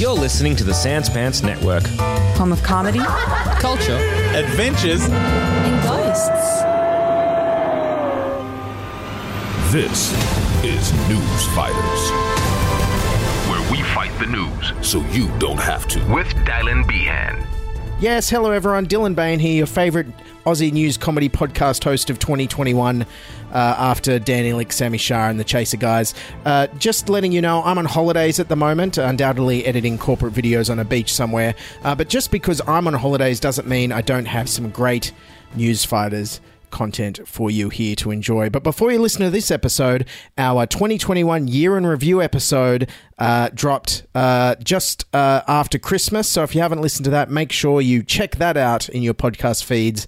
You're listening to the Sans Pants Network. Home of comedy Culture. Adventures. and ghosts. This is News Fighters, where we fight the news so you don't have to. With Dylan Behan. Yes, hello everyone. Dylan Behan here, your favourite Aussie news comedy podcast host of 2021 uh, after Dan Ilic, Sami Shah, and the Chaser guys. Uh, just letting you know, I'm on holidays at the moment, undoubtedly editing corporate videos on a beach somewhere. Uh, but just because I'm on holidays doesn't mean I don't have some great news fighters content for you here to enjoy. But before you listen to this episode, our 2021 year in review episode uh, dropped uh, just uh, after Christmas. So if you haven't listened to that, make sure you check that out in your podcast feeds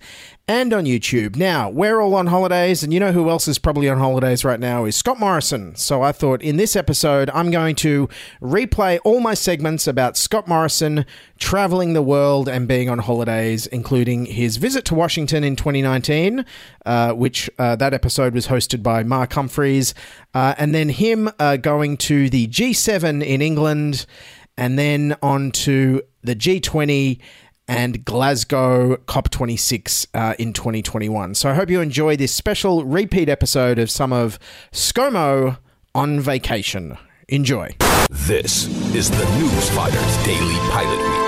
and on YouTube. Now, we're all on holidays, and you know who else is probably on holidays right now is Scott Morrison. So I thought in this episode, I'm going to replay all my segments about Scott Morrison traveling the world and being on holidays, including his visit to Washington in 2019, uh, which uh, that episode was hosted by Mark Humphries, uh, and then him uh, going to the G7 in England, and then on to the G20 and Glasgow COP26 uh, in 2021. So I hope you enjoy this special repeat episode of some of ScoMo on vacation. Enjoy. This is the News Fighters Daily Pilot Week.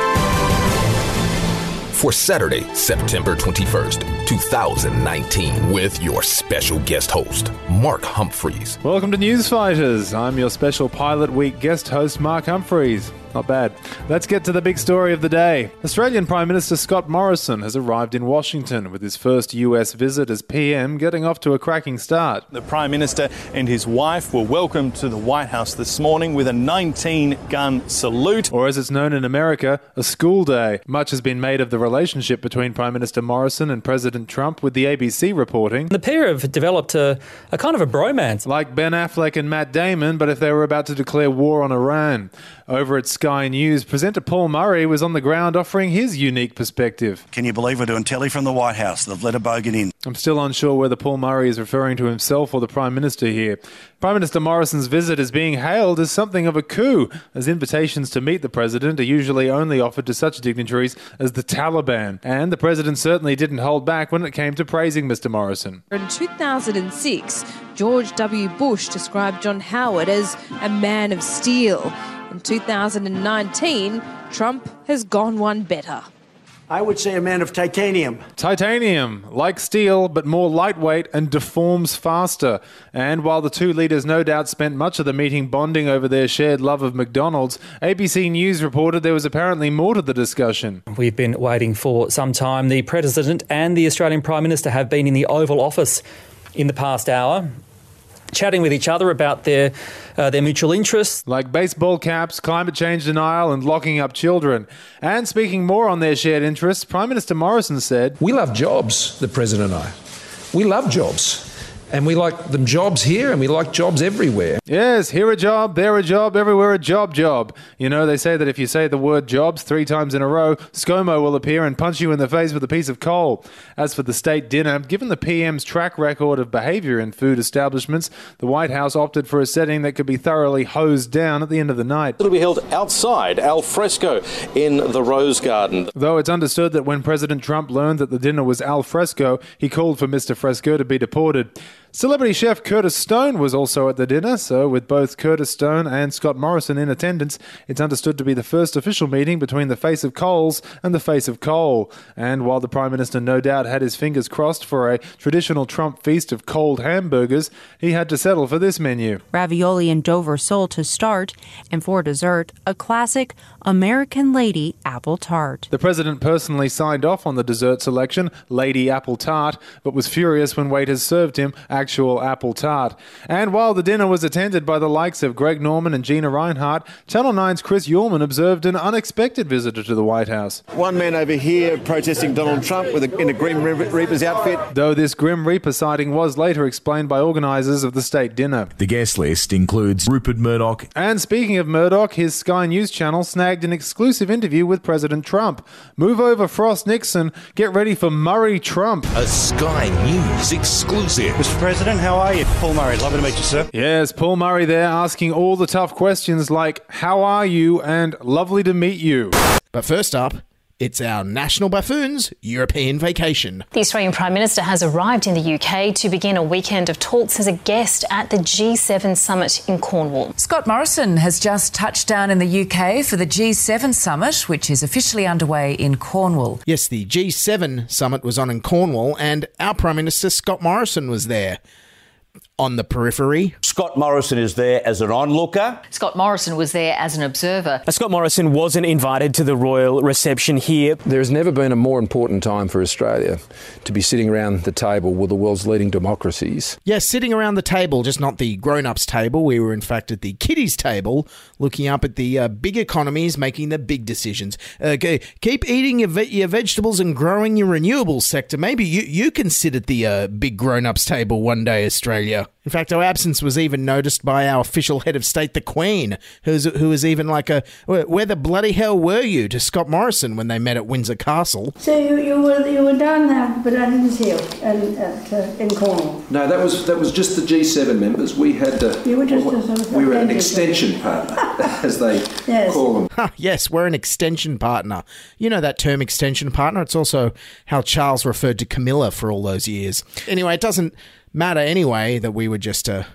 For Saturday, September 21st, 2019, with your special guest host, Mark Humphries. Welcome to News Fighters. I'm your special Pilot Week guest host, Mark Humphries. Not bad. Let's get to the big story of the day. Australian Prime Minister Scott Morrison has arrived in Washington with his first US visit as PM getting off to a cracking start. The Prime Minister and his wife were welcomed to the White House this morning with a 19 gun salute. Or as it's known in America, a school day. Much has been made of the relationship between Prime Minister Morrison and President Trump, with the ABC reporting. The pair have developed a, a kind of a bromance. Like Ben Affleck and Matt Damon, but if they were about to declare war on Iran. Over at Sky News, presenter Paul Murray was on the ground offering his unique perspective. Can you believe we're doing telly from the White House? They've let a bogan in. I'm still unsure whether Paul Murray is referring to himself or the Prime Minister here. Prime Minister Morrison's visit is being hailed as something of a coup, as invitations to meet the President are usually only offered to such dignitaries as the Taliban. And the President certainly didn't hold back when it came to praising Mr. Morrison. In 2006, George W. Bush described John Howard as a man of steel. In 2019, Trump has gone one better. I would say a man of titanium. Titanium, like steel, but more lightweight and deforms faster. And while the two leaders no doubt spent much of the meeting bonding over their shared love of McDonald's, ABC News reported there was apparently more to the discussion. We've been waiting for some time. The President and the Australian Prime Minister have been in the Oval Office in the past hour. Chatting with each other about their uh, their mutual interests, like baseball caps, climate change denial, and locking up children. And speaking more on their shared interests, Prime Minister Morrison said, "We love jobs, the President and I. We love jobs." And we like them jobs here and we like jobs everywhere. Yes, here a job, there a job, everywhere a job job. You know, they say that if you say the word jobs three times in a row, ScoMo will appear and punch you in the face with a piece of coal. As for the state dinner, given the PM's track record of behaviour in food establishments, the White House opted for a setting that could be thoroughly hosed down at the end of the night. It'll be held outside, al fresco, in the Rose Garden. Though it's understood that when President Trump learned that the dinner was al fresco, he called for Mr. Fresco to be deported. Celebrity chef Curtis Stone was also at the dinner, so with both Curtis Stone and Scott Morrison in attendance, it's understood to be the first official meeting between the face of Coles and the face of coal. And while the Prime Minister no doubt had his fingers crossed for a traditional Trump feast of cold hamburgers, he had to settle for this menu. Ravioli and Dover sole to start, and for dessert, a classic American Lady apple tart. The President personally signed off on the dessert selection, Lady Apple Tart, but was furious when waiters served him actual apple tart. And while the dinner was attended by the likes of Greg Norman and Gina Rinehart, Channel 9's Chris Uhlmann observed an unexpected visitor to the White House. One man over here protesting Donald Trump with a, in a Grim Reaper's outfit. Though this Grim Reaper sighting was later explained by organisers of the state dinner. The guest list includes Rupert Murdoch. And speaking of Murdoch, his Sky News channel snagged an exclusive interview with President Trump. Move over, Frost Nixon. Get ready for Murray Trump. A Sky News exclusive. Mr. President, how are you? Paul Murray, lovely to meet you, sir. Yes, Paul Murray there asking all the tough questions like, How are you? and Lovely to meet you. But first up, it's our National Buffoons European vacation. The Australian Prime Minister has arrived in the UK to begin a weekend of talks as a guest at the G7 summit in Cornwall. Scott Morrison has just touched down in the UK for the G7 summit, which is officially underway in Cornwall. Yes, the G7 summit was on in Cornwall, and our Prime Minister Scott Morrison was there. On the periphery, Scott Morrison is there as an onlooker. Scott Morrison was there as an observer. Scott Morrison wasn't invited to the royal reception here. There's never been a more important time for Australia to be sitting around the table with the world's leading democracies. Yes, sitting around the table, just not the grown ups table. We were, in fact, at the kiddies table, looking up at the uh, big economies making the big decisions. Uh, keep eating your, ve- your, vegetables and growing your renewables sector. Maybe you, you can sit at the uh, big grown ups table one day, Australia. In fact, our absence was even noticed by our official head of state, the Queen, who's, who was even like a, where the bloody hell were you to Scott Morrison when they met at Windsor Castle? So you, you were you were down there, but I didn't see you in, at, uh, in Cornwall. No, that was that was just the G7 members. We had uh, you were just a, we were an extension partner, as they yes. call them. yes, we're an extension partner. You know that term, extension partner. It's also how Charles referred to Camilla for all those years. Anyway, it doesn't matter anyway that we were just a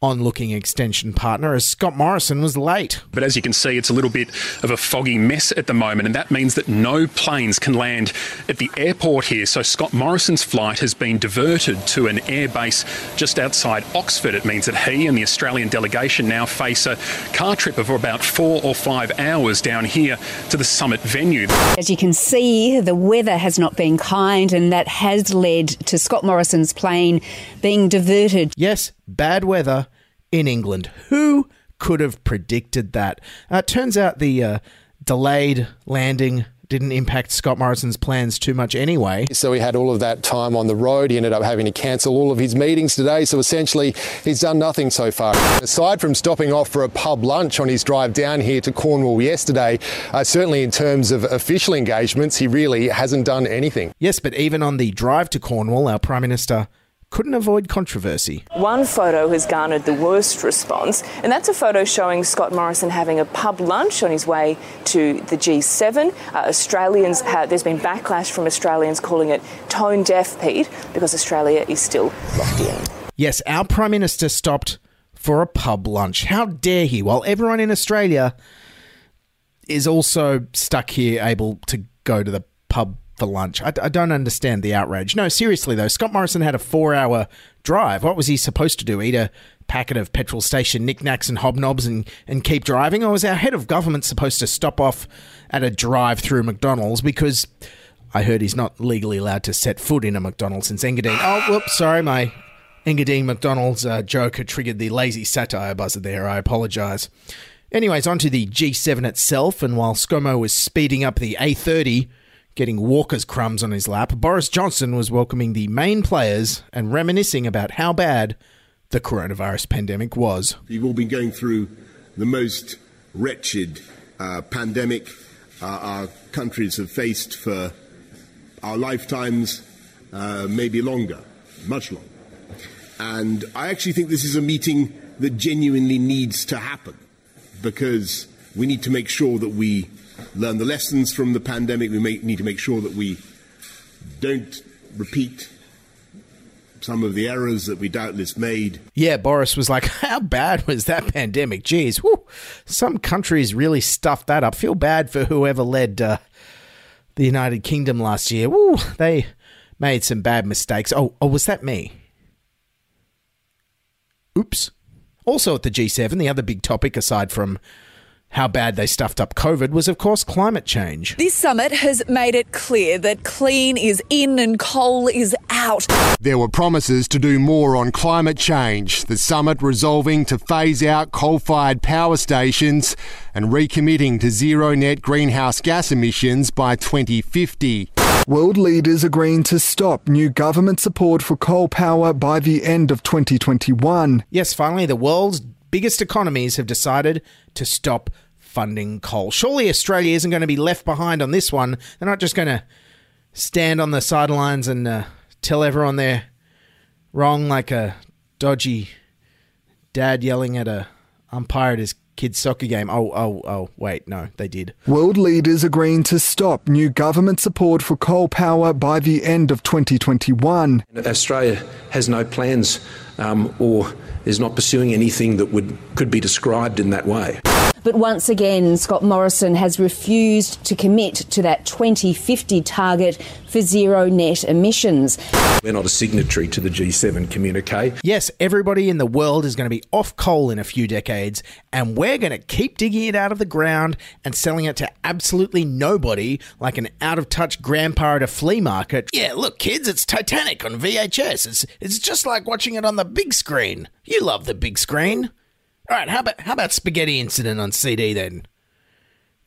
on-looking extension partner as Scott Morrison was late. But as you can see, it's a little bit of a foggy mess at the moment, and that means that no planes can land at the airport here. So Scott Morrison's flight has been diverted to an airbase just outside Oxford. It means that he and the Australian delegation now face a car trip of about four or five hours down here to the summit venue. As you can see, the weather has not been kind, and that has led to Scott Morrison's plane being diverted. Yes, bad weather in England. Who could have predicted that? Uh, turns out the uh, delayed landing didn't impact Scott Morrison's plans too much anyway. So he had all of that time on the road. He ended up having to cancel all of his meetings today. So essentially, he's done nothing so far. Aside from stopping off for a pub lunch on his drive down here to Cornwall yesterday, uh, certainly in terms of official engagements, he really hasn't done anything. Yes, but even on the drive to Cornwall, our Prime Minister couldn't avoid controversy. One photo has garnered the worst response, and that's a photo showing Scott Morrison having a pub lunch on his way to the G7. Uh, Australians, have, there's been backlash from Australians calling it tone deaf, Pete, because Australia is still locked in. Yes, our Prime Minister stopped for a pub lunch. How dare he? While everyone in Australia is also stuck here, able to go to the pub for lunch. I, I, don't understand the outrage. No, seriously though, Scott Morrison had a four-hour drive. What was he supposed to do? Eat a packet of petrol station knickknacks and hobnobs and, and keep driving? Or was our head of government supposed to stop off at a drive-through McDonald's because I heard he's not legally allowed to set foot in a McDonald's since Engadine. Oh, whoops, sorry, my Engadine McDonald's uh, joke had triggered the lazy satire buzzer there. I apologise. Anyways, on to the G7 itself, and while ScoMo was speeding up the A30 getting Walker's crumbs on his lap, Boris Johnson was welcoming the main players and reminiscing about how bad the coronavirus pandemic was. We've all been going through the most wretched uh, pandemic uh, our countries have faced for our lifetimes, uh, maybe longer, much longer. And I actually think this is a meeting that genuinely needs to happen because we need to make sure that we learn the lessons from the pandemic. We may, need to make sure that we don't repeat some of the errors that we doubtless made. Yeah, Boris was like, How bad was that pandemic? Geez, whew, some countries really stuffed that up. Feel bad for whoever led uh, the United Kingdom last year. Woo, they made some bad mistakes. Oh, oh, was that me? Oops. Also at the G7, the other big topic aside from how bad they stuffed up COVID was, of course, climate change. This summit has made it clear that clean is in and coal is out. There were promises to do more on climate change, the summit resolving to phase out coal fired power stations and recommitting to zero net greenhouse gas emissions by 2050. World leaders agreeing to stop new government support for coal power by the end of 2021. Yes, finally, the world's biggest economies have decided to stop funding coal. Surely Australia isn't going to be left behind on this one. They're not just going to stand on the sidelines and uh, tell everyone they're wrong like a dodgy dad yelling at a umpire at his kid's soccer game. Oh, oh, oh, wait, no, they did. World leaders agreeing to stop new government support for coal power by the end of 2021. Australia has no plans um, or is not pursuing anything that would could be described in that way. But once again, Scott Morrison has refused to commit to that 2050 target for zero net emissions. We're not a signatory to the G7 communique. Yes, everybody in the world is going to be off coal in a few decades, and we're going to keep digging it out of the ground and selling it to absolutely nobody like an out of touch grandpa at a flea market. Yeah, look, kids, it's Titanic on VHS. It's, it's just like watching it on the big screen. You love the big screen. All right, how about how about Spaghetti Incident on CD then?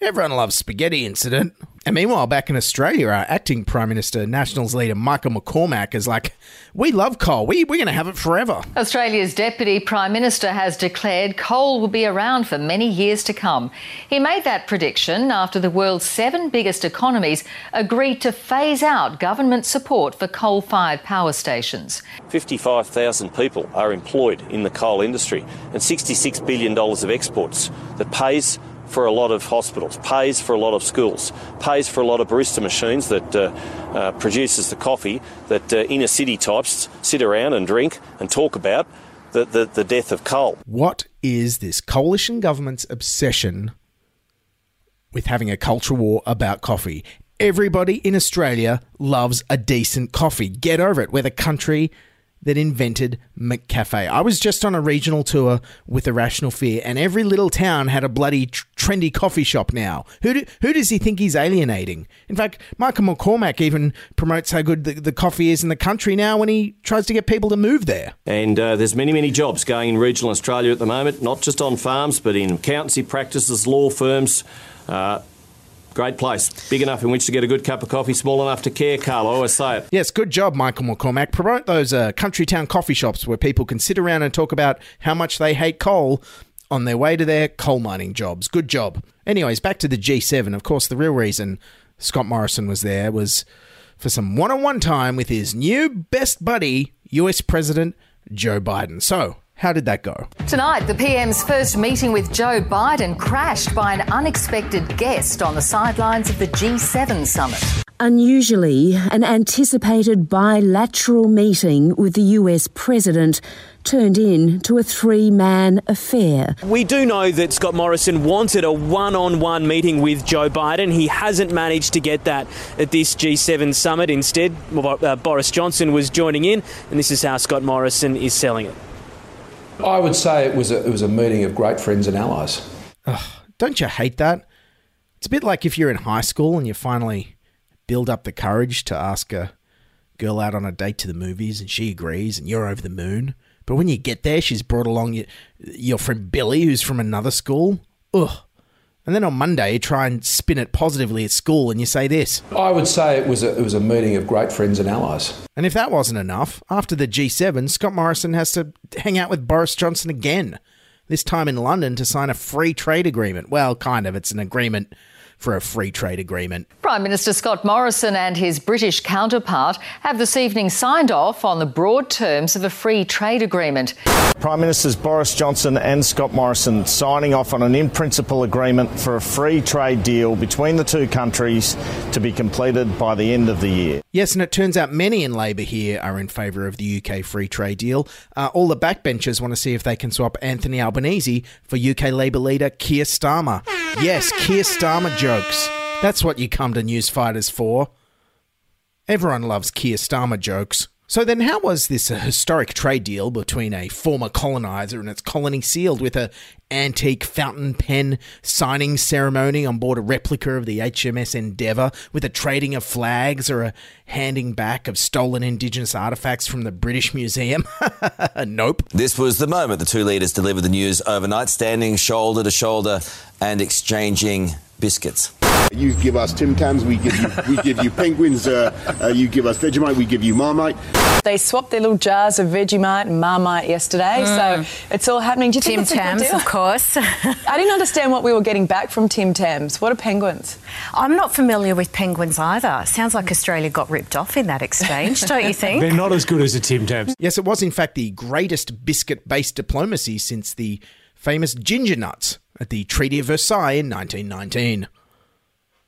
Everyone loves Spaghetti Incident. And meanwhile, back in Australia, our acting Prime Minister, Nationals leader Michael McCormack is like, we love coal. We, we're going to have it forever. Australia's Deputy Prime Minister has declared coal will be around for many years to come. He made that prediction after the world's seven biggest economies agreed to phase out government support for coal fired power stations. 55,000 people are employed in the coal industry and $66 billion of exports that pays for a lot of hospitals, pays for a lot of schools, pays for a lot of barista machines that uh, uh, produces the coffee that uh, inner city types sit around and drink and talk about the, the, the death of coal. What is this coalition government's obsession with having a culture war about coffee? Everybody in Australia loves a decent coffee. Get over it. We're the country that invented McCafe. I was just on a regional tour with Irrational Fear, and every little town had a bloody tr- trendy coffee shop now. Who do, who does he think he's alienating? In fact, Michael McCormack even promotes how good the, the coffee is in the country now when he tries to get people to move there. And uh, there's many, many jobs going in regional Australia at the moment, not just on farms, but in accountancy practices, law firms. Uh, Great place. Big enough in which to get a good cup of coffee, small enough to care, Carl. I always say it. Yes, good job, Michael McCormack. Promote those uh, country town coffee shops where people can sit around and talk about how much they hate coal on their way to their coal mining jobs. Good job. Anyways, back to the G7. Of course, the real reason Scott Morrison was there was for some one on one time with his new best buddy, US President Joe Biden. So, how did that go? Tonight, the PM's first meeting with Joe Biden crashed by an unexpected guest on the sidelines of the G7 summit. Unusually, an anticipated bilateral meeting with the US president turned into a three man affair. We do know that Scott Morrison wanted a one on one meeting with Joe Biden. He hasn't managed to get that at this G7 summit. Instead, Boris Johnson was joining in, and this is how Scott Morrison is selling it. I would say it was a, it was a meeting of great friends and allies. Don't you hate that? It's a bit like if you're in high school and you finally build up the courage to ask a girl out on a date to the movies and she agrees and you're over the moon. But when you get there, she's brought along your, your friend Billy, who's from another school. Ugh. And then on Monday, you try and spin it positively at school and you say this. I would say it was a, it was a meeting of great friends and allies. And if that wasn't enough, after the G7, Scott Morrison has to hang out with Boris Johnson again, this time in London to sign a free trade agreement. Well, kind of, it's an agreement for a free trade agreement. Prime Minister Scott Morrison and his British counterpart have this evening signed off on the broad terms of a free trade agreement. Prime Ministers Boris Johnson and Scott Morrison signing off on an in principle agreement for a free trade deal between the two countries to be completed by the end of the year. Yes, and it turns out many in Labor here are in favour of the UK free trade deal. Uh, all the backbenchers want to see if they can swap Anthony Albanese for UK Labor leader Keir Starmer. Yes, Keir Starmer jokes. That's what you come to news fighters for. Everyone loves Keir Starmer jokes. So then, how was this a historic trade deal between a former colonizer and its colony sealed with a antique fountain pen signing ceremony on board a replica of the HMS Endeavour, with a trading of flags or a handing back of stolen Indigenous artefacts from the British Museum? nope. This was the moment the two leaders delivered the news overnight, standing shoulder to shoulder and exchanging biscuits. You give us Tim Tams, we give you we give you penguins. Uh, uh, you give us Vegemite, we give you Marmite. They swapped their little jars of Vegemite and Marmite yesterday, Mm. so it's all happening. Do you Tim it's Tams, of course. I didn't understand what we were getting back from Tim Tams. What are penguins? I'm not familiar with penguins either. Sounds like Australia got ripped off in that exchange, don't you think? They're not as good as the Tim Tams. Yes, it was in fact the greatest biscuit based diplomacy since the famous ginger nuts at the Treaty of Versailles in 1919.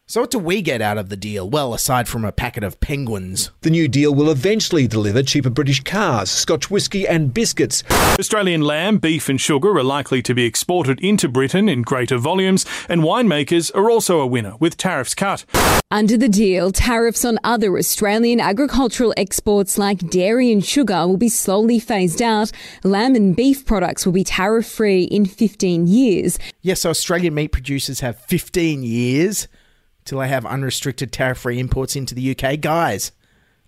So, what do we get out of the deal? Well, aside from a packet of penguins. The new deal will eventually deliver cheaper British cars, Scotch whisky, and biscuits. Australian lamb, beef, and sugar are likely to be exported into Britain in greater volumes, and winemakers are also a winner, with tariffs cut. Under the deal, tariffs on other Australian agricultural exports like dairy and sugar will be slowly phased out. Lamb and beef products will be tariff free in 15 years. Yes, so Australian meat producers have 15 years till they have unrestricted tariff free imports into the UK. Guys,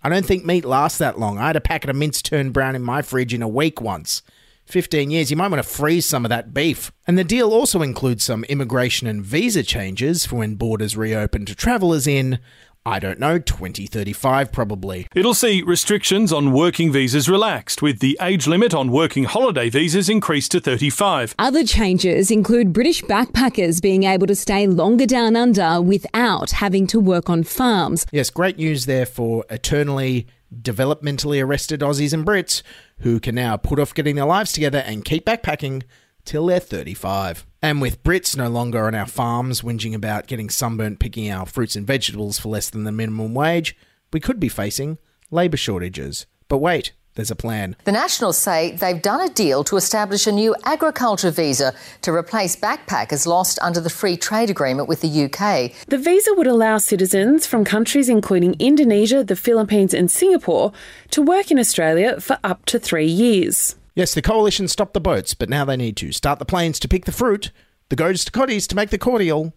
I don't think meat lasts that long. I had a packet of mince turned brown in my fridge in a week once. 15 years, you might want to freeze some of that beef. And the deal also includes some immigration and visa changes for when borders reopen to travellers in, I don't know, 2035 probably. It'll see restrictions on working visas relaxed, with the age limit on working holiday visas increased to 35. Other changes include British backpackers being able to stay longer down under without having to work on farms. Yes, great news there for eternally developmentally arrested Aussies and Brits who can now put off getting their lives together and keep backpacking till they're 35. And with Brits no longer on our farms whinging about getting sunburnt picking our fruits and vegetables for less than the minimum wage, we could be facing labour shortages. But wait, there's a plan. The Nationals say they've done a deal to establish a new agriculture visa to replace backpackers lost under the free trade agreement with the UK. The visa would allow citizens from countries including Indonesia, the Philippines, and Singapore to work in Australia for up to three years. Yes, the coalition stopped the boats, but now they need to start the planes to pick the fruit, the goads to cotties to make the cordial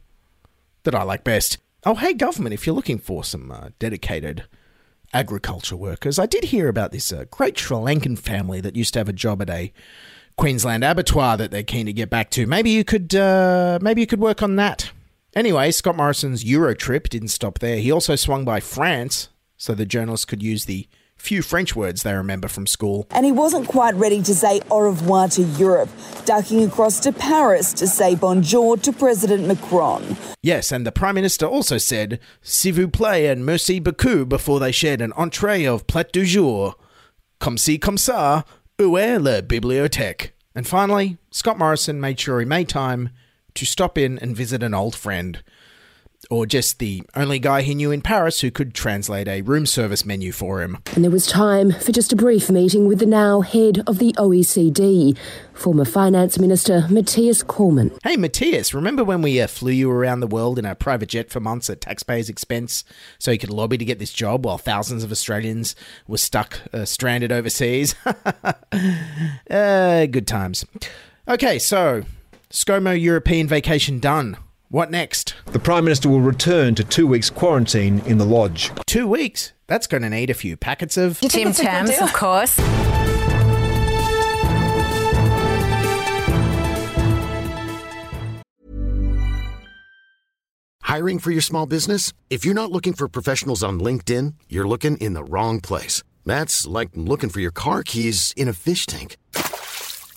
that I like best. Oh, hey, government, if you're looking for some uh, dedicated agriculture workers, I did hear about this uh, great Sri Lankan family that used to have a job at a Queensland abattoir that they're keen to get back to. Maybe you could, uh, maybe you could work on that. Anyway, Scott Morrison's Euro trip didn't stop there. He also swung by France, so the journalists could use the few French words they remember from school. And he wasn't quite ready to say au revoir to Europe, ducking across to Paris to say bonjour to President Macron. Yes, and the Prime Minister also said s'il vous plaît and merci beaucoup before they shared an entree of plat du jour. Comme ci, comme ça, où est la bibliothèque? And finally, Scott Morrison made sure he made time to stop in and visit an old friend. Or just the only guy he knew in Paris who could translate a room service menu for him. And there was time for just a brief meeting with the now head of the OECD, former Finance Minister Matthias Cormann. Hey, Matthias, remember when we uh, flew you around the world in a private jet for months at taxpayers' expense so you could lobby to get this job while thousands of Australians were stuck, uh, stranded overseas? uh, good times. Okay, so ScoMo European vacation done. What next? The Prime Minister will return to two weeks quarantine in the lodge. Two weeks? That's going to need a few packets of Tim Tams, of course. Hiring for your small business? If you're not looking for professionals on LinkedIn, you're looking in the wrong place. That's like looking for your car keys in a fish tank.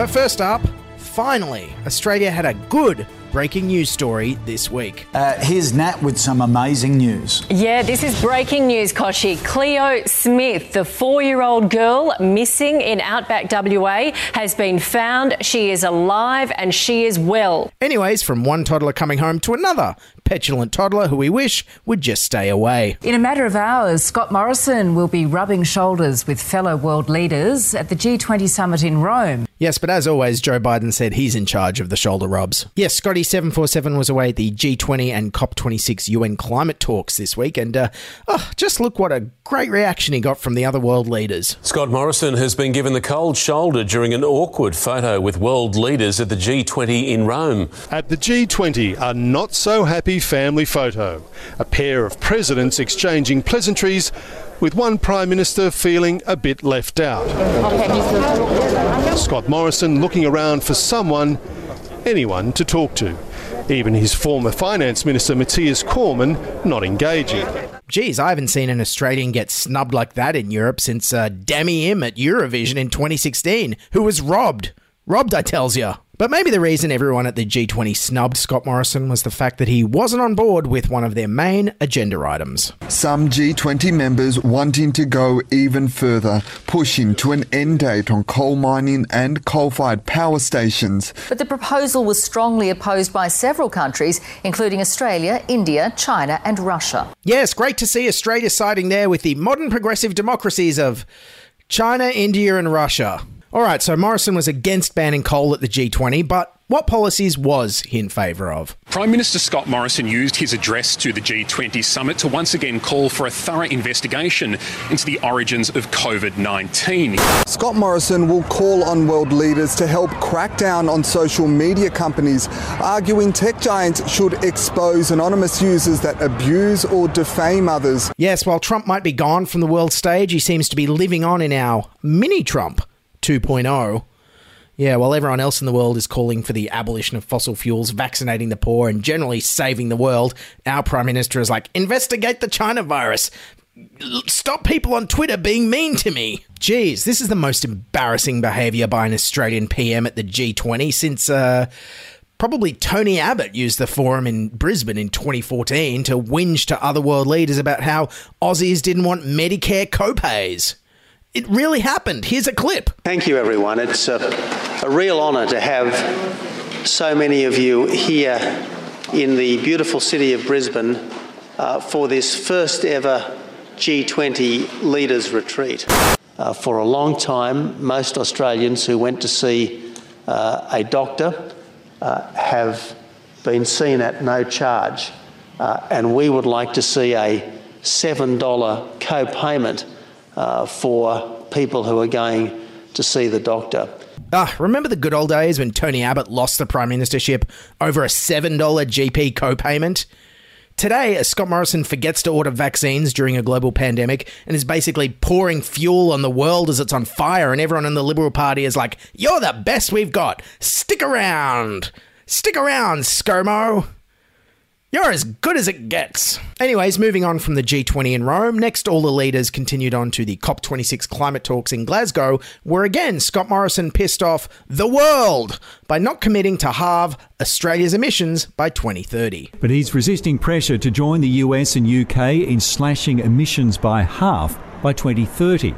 But first up, finally, Australia had a good breaking news story this week. Uh, here's Nat with some amazing news. Yeah, this is breaking news, Kochie. Cleo Smith, the four year old girl missing in Outback WA, has been found. She is alive and she is well. Anyways, from one toddler coming home to another petulant toddler who we wish would just stay away. In a matter of hours, Scott Morrison will be rubbing shoulders with fellow world leaders at the G20 summit in Rome. Yes, but as always, Joe Biden said he's in charge of the shoulder rubs. Yes, Scotty 747 was away at the G20 and COP26 UN climate talks this week, and uh, oh, just look what a great reaction he got from the other world leaders. Scott Morrison has been given the cold shoulder during an awkward photo with world leaders at the G20 in Rome. At the G20, are not so happy family photo. A pair of presidents exchanging pleasantries with one Prime Minister feeling a bit left out. Scott Morrison looking around for someone, anyone to talk to. Even his former Finance Minister Matthias Cormann not engaging. Geez, I haven't seen an Australian get snubbed like that in Europe since uh, Dami Im at Eurovision in 2016, who was robbed. Robbed, I tells ya. But maybe the reason everyone at the G20 snubbed Scott Morrison was the fact that he wasn't on board with one of their main agenda items. Some G20 members wanting to go even further, pushing to an end date on coal mining and coal fired power stations. But the proposal was strongly opposed by several countries, including Australia, India, China, and Russia. Yes, great to see Australia siding there with the modern progressive democracies of China, India, and Russia. All right, so Morrison was against banning coal at the G20, but what policies was he in favour of? Prime Minister Scott Morrison used his address to the G20 summit to once again call for a thorough investigation into the origins of COVID 19. Scott Morrison will call on world leaders to help crack down on social media companies, arguing tech giants should expose anonymous users that abuse or defame others. Yes, while Trump might be gone from the world stage, he seems to be living on in our mini Trump 2.0. Yeah, while everyone else in the world is calling for the abolition of fossil fuels, vaccinating the poor, and generally saving the world, our Prime Minister is like, investigate the China virus. Stop people on Twitter being mean to me. Geez, this is the most embarrassing behaviour by an Australian PM at the G20 since, uh, probably Tony Abbott used the forum in Brisbane in 2014 to whinge to other world leaders about how Aussies didn't want Medicare copays. It really happened. Here's a clip. Thank you, everyone. It's a, a real honour to have so many of you here in the beautiful city of Brisbane uh, for this first ever G20 leaders retreat. Uh, for a long time, most Australians who went to see uh, a doctor uh, have been seen at no charge, uh, and we would like to see a $7 co payment uh, for people who are going to see the doctor. Ah, remember the good old days when Tony Abbott lost the prime ministership over a $7 GP co-payment? Today, as Scott Morrison forgets to order vaccines during a global pandemic and is basically pouring fuel on the world as it's on fire, and everyone in the Liberal Party is like, You're the best we've got. Stick around. Stick around, ScoMo. You're as good as it gets. Anyways, moving on from the G20 in Rome, next all the leaders continued on to the COP26 climate talks in Glasgow, where again Scott Morrison pissed off the world by not committing to halve Australia's emissions by 2030. But he's resisting pressure to join the US and UK in slashing emissions by half by 2030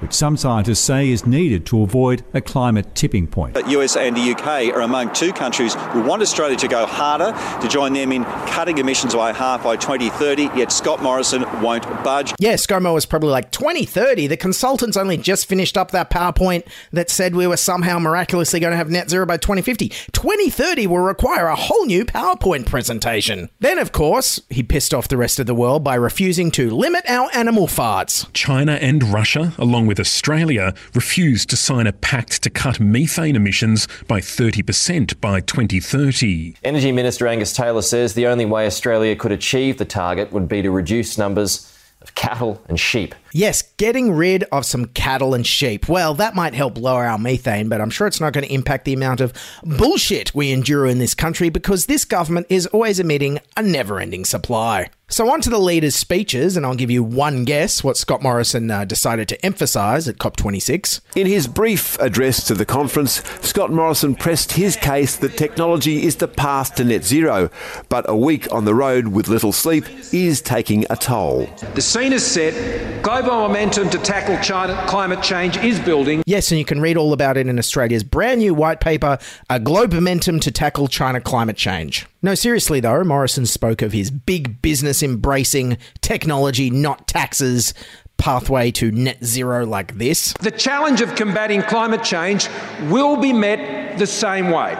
which some scientists say is needed to avoid a climate tipping point. The US and the UK are among two countries who want Australia to go harder to join them in cutting emissions by half by 2030, yet Scott Morrison won't budge. Yeah, ScoMo was probably like 2030. The consultants only just finished up that PowerPoint that said we were somehow miraculously going to have net zero by 2050. 2030 will require a whole new PowerPoint presentation. Then, of course, he pissed off the rest of the world by refusing to limit our animal farts. China and Russia, along with Australia, refused to sign a pact to cut methane emissions by 30% by 2030. Energy Minister Angus Taylor says the only way Australia could achieve the target would be to reduce numbers of cattle and sheep. Yes, getting rid of some cattle and sheep. Well, that might help lower our methane, but I'm sure it's not going to impact the amount of bullshit we endure in this country because this government is always emitting a never ending supply. So, on to the leaders' speeches, and I'll give you one guess what Scott Morrison uh, decided to emphasise at COP26. In his brief address to the conference, Scott Morrison pressed his case that technology is the path to net zero, but a week on the road with little sleep is taking a toll. The scene is set, global momentum to tackle China, climate change is building. Yes, and you can read all about it in Australia's brand new white paper, A Globe Momentum to Tackle China Climate Change. No, seriously though, Morrison spoke of his big business embracing technology, not taxes, pathway to net zero like this. The challenge of combating climate change will be met the same way.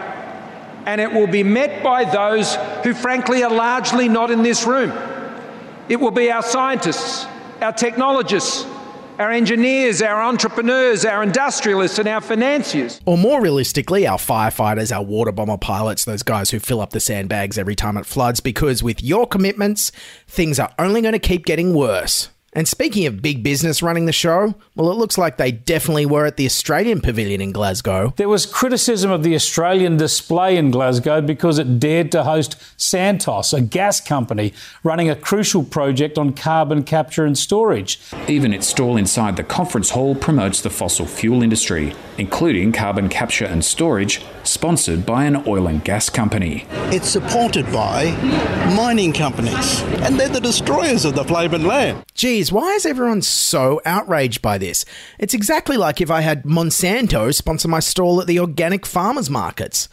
And it will be met by those who, frankly, are largely not in this room. It will be our scientists, our technologists, our engineers, our entrepreneurs, our industrialists, and our financiers. Or more realistically, our firefighters, our water bomber pilots, those guys who fill up the sandbags every time it floods, because with your commitments, things are only going to keep getting worse. And speaking of big business running the show, well, it looks like they definitely were at the Australian Pavilion in Glasgow. There was criticism of the Australian display in Glasgow because it dared to host Santos, a gas company running a crucial project on carbon capture and storage. Even its stall inside the conference hall promotes the fossil fuel industry, including carbon capture and storage, sponsored by an oil and gas company. It's supported by mining companies, and they're the destroyers of the flavoured land. Why is everyone so outraged by this? It's exactly like if I had Monsanto sponsor my stall at the organic farmers markets.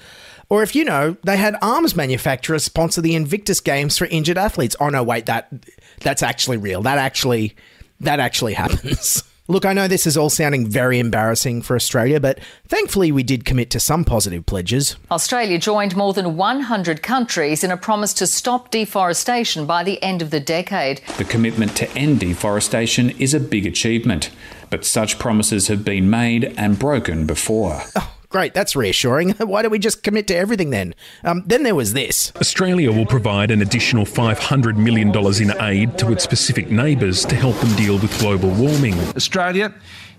Or if, you know, they had arms manufacturers sponsor the Invictus Games for injured athletes. Oh no, wait, that that's actually real. That actually that actually happens. Look, I know this is all sounding very embarrassing for Australia, but thankfully we did commit to some positive pledges. Australia joined more than 100 countries in a promise to stop deforestation by the end of the decade. The commitment to end deforestation is a big achievement, but such promises have been made and broken before. Oh, great, that's reassuring. Why don't we just commit to everything then? Um, then there was this. Australia will provide an additional $500 million in aid to its Pacific neighbours to help them deal with global warming. Australia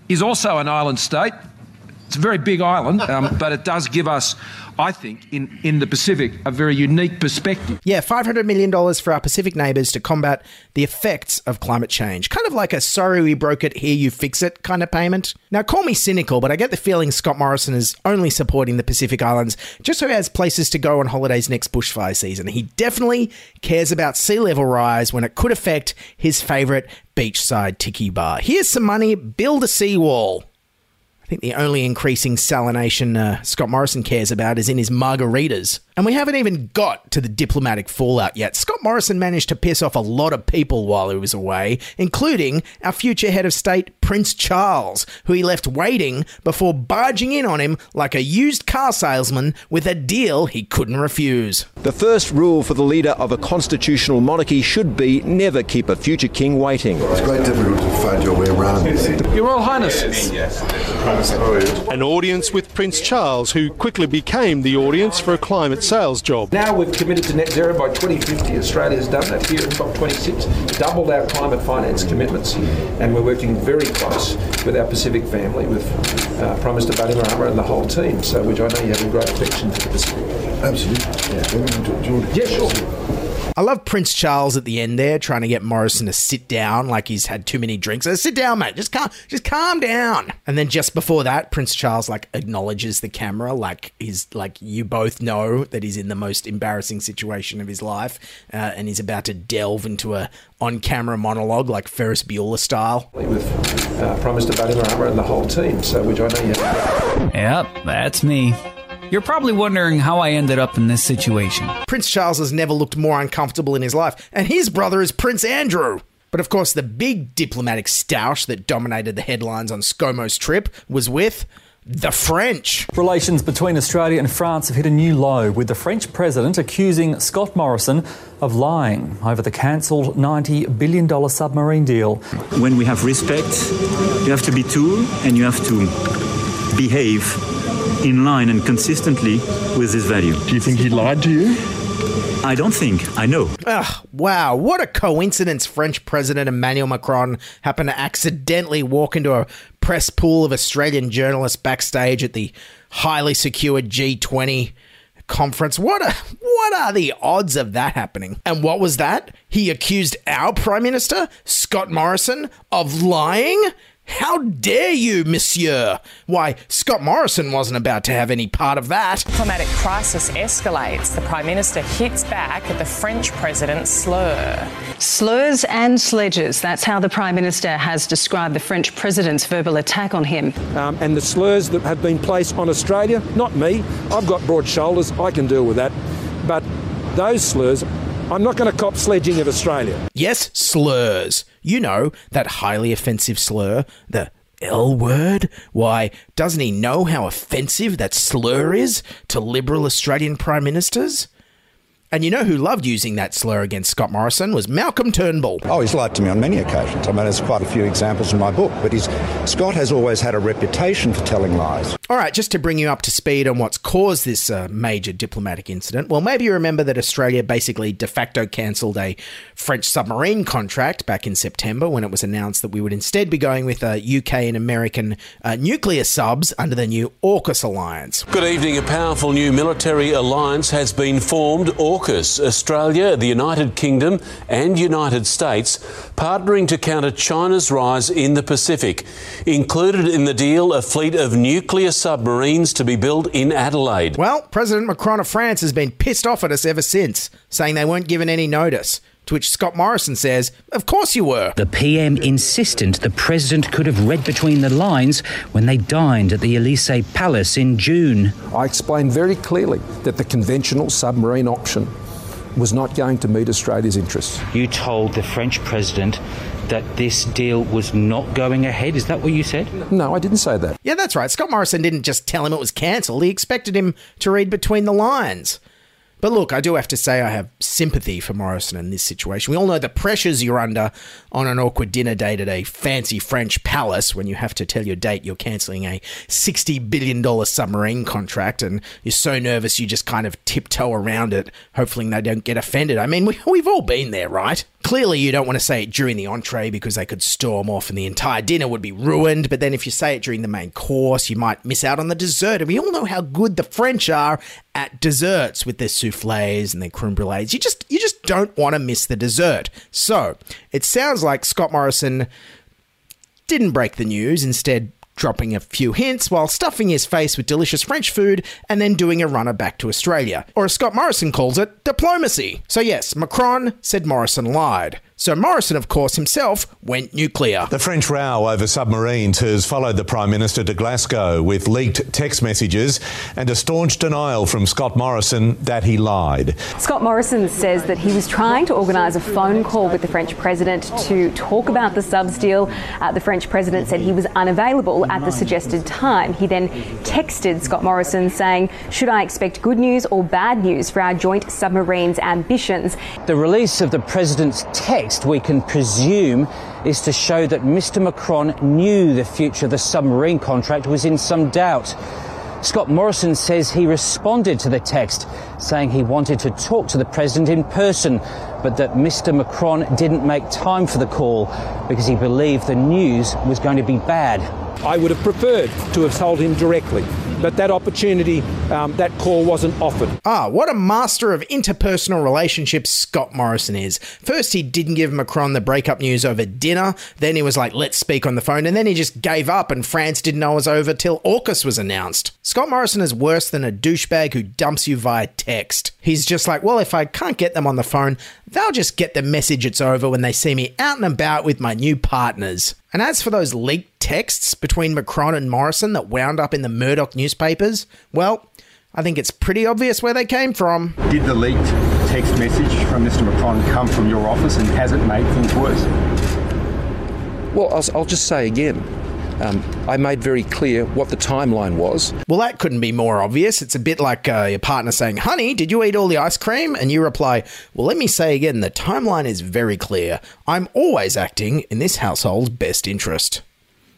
is also an island state. It's a very big island, um, but it does give us, I think, in, in the Pacific, a very unique perspective. Yeah, $500 million for our Pacific neighbours to combat the effects of climate change. Kind of like a sorry we broke it, here you fix it kind of payment. Now, call me cynical, but I get the feeling Scott Morrison is only supporting the Pacific Islands just so he has places to go on holidays next bushfire season. He definitely cares about sea level rise when it could affect his favourite beachside tiki bar. Here's some money, build a seawall. I think the only increasing salination uh, Scott Morrison cares about is in his margaritas. And we haven't even got to the diplomatic fallout yet. Scott Morrison managed to piss off a lot of people while he was away, including our future head of state, Prince Charles, who he left waiting before barging in on him like a used car salesman with a deal he couldn't refuse. The first rule for the leader of a constitutional monarchy should be never keep a future king waiting. It's quite difficult to find your way around this. Your Royal Highness. An audience with Prince Charles, who quickly became the audience for a climate sales job. Now we've committed to net zero by 2050. Australia's done that here at COP26, doubled our climate finance commitments, and we're working very close with our Pacific family, with uh, Prime Minister Bainimarama and the whole team. So, which I know you have a great affection for the Pacific. Absolutely. Yeah, sure. I love Prince Charles at the end there, trying to get Morrison to sit down like he's had too many drinks. Uh, sit down, mate. Just calm, just calm down. And then just before that, Prince Charles like acknowledges the camera, like he's like you both know that he's in the most embarrassing situation of his life, uh, and he's about to delve into a on-camera monologue like Ferris Bueller style. With uh, Prime Minister Bainimarama and the whole team. So, which I know you have. Yep, that's me. You're probably wondering how I ended up in this situation. Prince Charles has never looked more uncomfortable in his life, and his brother is Prince Andrew. But of course, the big diplomatic stoush that dominated the headlines on ScoMo's trip was with the French. Relations between Australia and France have hit a new low, with the French president accusing Scott Morrison of lying over the cancelled $90 billion submarine deal. When we have respect, you have to be true and you have to behave in line and consistently with this value. Do you think he lied to you? I don't think. I know. Ugh, wow, what a coincidence French President Emmanuel Macron happened to accidentally walk into a press pool of Australian journalists backstage at the highly secured G20 conference. What a, what are the odds of that happening? And what was that? He accused our Prime Minister, Scott Morrison, of lying? How dare you, monsieur? Why, Scott Morrison wasn't about to have any part of that. Diplomatic crisis escalates. The Prime Minister hits back at the French president's slur. Slurs and sledges. That's how the Prime Minister has described the French president's verbal attack on him. Um, and the slurs that have been placed on Australia, not me. I've got broad shoulders, I can deal with that. But those slurs, I'm not going to cop sledging of Australia. Yes, slurs. You know, that highly offensive slur, the L word? Why, doesn't he know how offensive that slur is to liberal Australian Prime Ministers? And you know who loved using that slur against Scott Morrison was Malcolm Turnbull. Oh, he's lied to me on many occasions. I mean, there's quite a few examples in my book, but he's, Scott has always had a reputation for telling lies. All right, just to bring you up to speed on what's caused this uh, major diplomatic incident, well, maybe you remember that Australia basically de facto cancelled a French submarine contract back in September when it was announced that we would instead be going with uh, UK and American uh, nuclear subs under the new AUKUS alliance. Good evening. A powerful new military alliance has been formed. AUKUS, Australia, the United Kingdom, and United States, partnering to counter China's rise in the Pacific. Included in the deal, a fleet of nuclear submarines to be built in Adelaide. Well, President Macron of France has been pissed off at us ever since, saying they weren't given any notice. To which Scott Morrison says, Of course you were. The PM insistent the president could have read between the lines when they dined at the Elysee Palace in June. I explained very clearly that the conventional submarine option was not going to meet Australia's interests. You told the French president that this deal was not going ahead. Is that what you said? No, I didn't say that. Yeah, that's right. Scott Morrison didn't just tell him it was cancelled, he expected him to read between the lines. But look, I do have to say I have sympathy for Morrison in this situation. We all know the pressures you're under on an awkward dinner date at a fancy French palace when you have to tell your date you're cancelling a $60 billion submarine contract and you're so nervous you just kind of tiptoe around it, hoping they don't get offended. I mean, we, we've all been there, right? Clearly, you don't want to say it during the entree because they could storm off and the entire dinner would be ruined. But then, if you say it during the main course, you might miss out on the dessert. And we all know how good the French are at desserts with their souffles and their creme brulees. You just you just don't want to miss the dessert. So it sounds like Scott Morrison didn't break the news. Instead, dropping a few hints while stuffing his face with delicious French food and then doing a runner back to Australia. Or as Scott Morrison calls it, diplomacy. So, yes, Macron said Morrison lied. So Morrison, of course, himself went nuclear. The French row over submarines has followed the Prime Minister to Glasgow with leaked text messages and a staunch denial from Scott Morrison that he lied. Scott Morrison says that he was trying to organise a phone call with the French President to talk about the subs deal. Uh, the French President said he was unavailable at the suggested time. He then texted Scott Morrison saying, Should I expect good news or bad news for our joint submarines ambitions? The release of the President's text, we can presume, is to show that Mr. Macron knew the future of the submarine contract was in some doubt. Scott Morrison says he responded to the text, saying he wanted to talk to the president in person, but that Mr. Macron didn't make time for the call because he believed the news was going to be bad. I would have preferred to have told him directly, but that opportunity, um, that call wasn't offered. Ah, what a master of interpersonal relationships Scott Morrison is. First, he didn't give Macron the breakup news over dinner. Then he was like, let's speak on the phone. And then he just gave up, and France didn't know it was over till AUKUS was announced. Scott Morrison is worse than a douchebag who dumps you via text. He's just like, well, if I can't get them on the phone, they'll just get the message it's over when they see me out and about with my new partners. And as for those leaked texts between Macron and Morrison that wound up in the Murdoch newspapers, well, I think it's pretty obvious where they came from. Did the leaked text message from Mr. Macron come from your office and has it made things worse? Well, I'll, I'll just say again, um, I made very clear what the timeline was. Well, that couldn't be more obvious. It's a bit like uh, your partner saying, Honey, did you eat all the ice cream? And you reply, Well, let me say again, the timeline is very clear. I'm always acting in this household's best interest.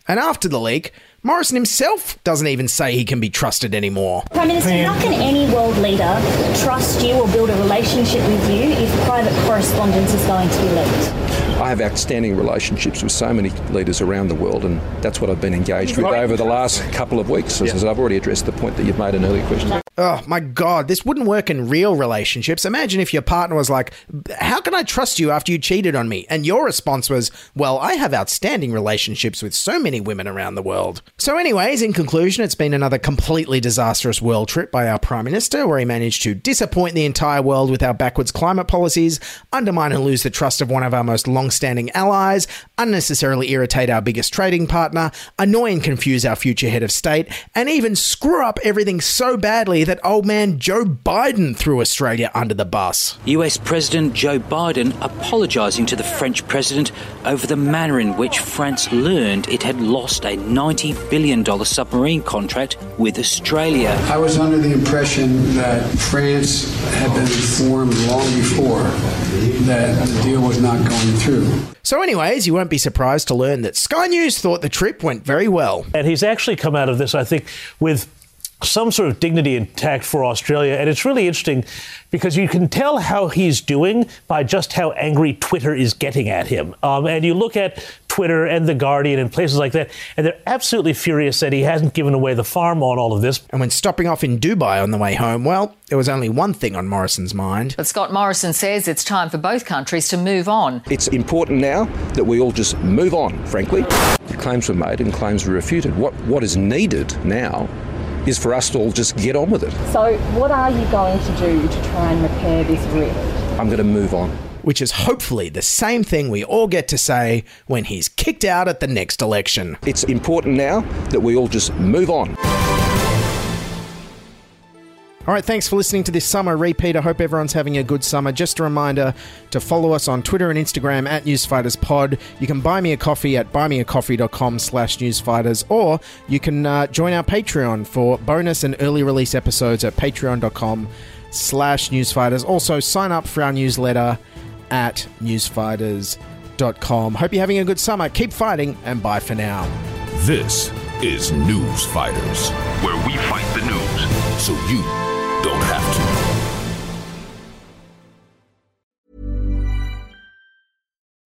And after the leak, Morrison himself doesn't even say he can be trusted anymore. Prime Minister, how can any world leader trust you or build a relationship with you if private correspondence is going to be leaked? I have outstanding relationships with so many leaders around the world, and that's what I've been engaged with over the last couple of weeks. As I've already addressed the point that you've made in earlier questions. Oh my god, this wouldn't work in real relationships. Imagine if your partner was like, How can I trust you after you cheated on me? And your response was, Well, I have outstanding relationships with so many women around the world. So, anyways, in conclusion, it's been another completely disastrous world trip by our Prime Minister, where he managed to disappoint the entire world with our backwards climate policies, undermine and lose the trust of one of our most long standing allies, unnecessarily irritate our biggest trading partner, annoy and confuse our future head of state, and even screw up everything so badly that old man Joe Biden threw Australia under the bus. US President Joe Biden apologising to the French president over the manner in which France learned it had lost a $90 billion submarine contract with Australia. I was under the impression that France had been informed long before that the deal was not going through. So, anyways, you won't be surprised to learn that Sky News thought the trip went very well. And he's actually come out of this, I think, with some sort of dignity intact for Australia. And it's really interesting because you can tell how he's doing by just how angry Twitter is getting at him. Um, and you look at Twitter and The Guardian and places like that, and they're absolutely furious that he hasn't given away the farm on all of this. And when stopping off in Dubai on the way home, well, there was only one thing on Morrison's mind. But Scott Morrison says it's time for both countries to move on. It's important now that we all just move on, frankly. Claims were made and claims were refuted. What, what is needed now is for us to all just get on with it. So, what are you going to do to try and repair this rift? I'm going to move on. Which is hopefully the same thing we all get to say when he's kicked out at the next election. It's important now that we all just move on. All right, thanks for listening to this summer repeat. I hope everyone's having a good summer. Just a reminder to follow us on Twitter and Instagram at NewsFightersPod. You can buy me a coffee at buymeacoffee.com slash newsfighters, or you can uh, join our Patreon for bonus and early release episodes at patreon.com slash newsfighters. Also, sign up for our newsletter at newsfighters.com. Hope you're having a good summer. Keep fighting, and bye for now. This is News Fighters, where we fight the news so you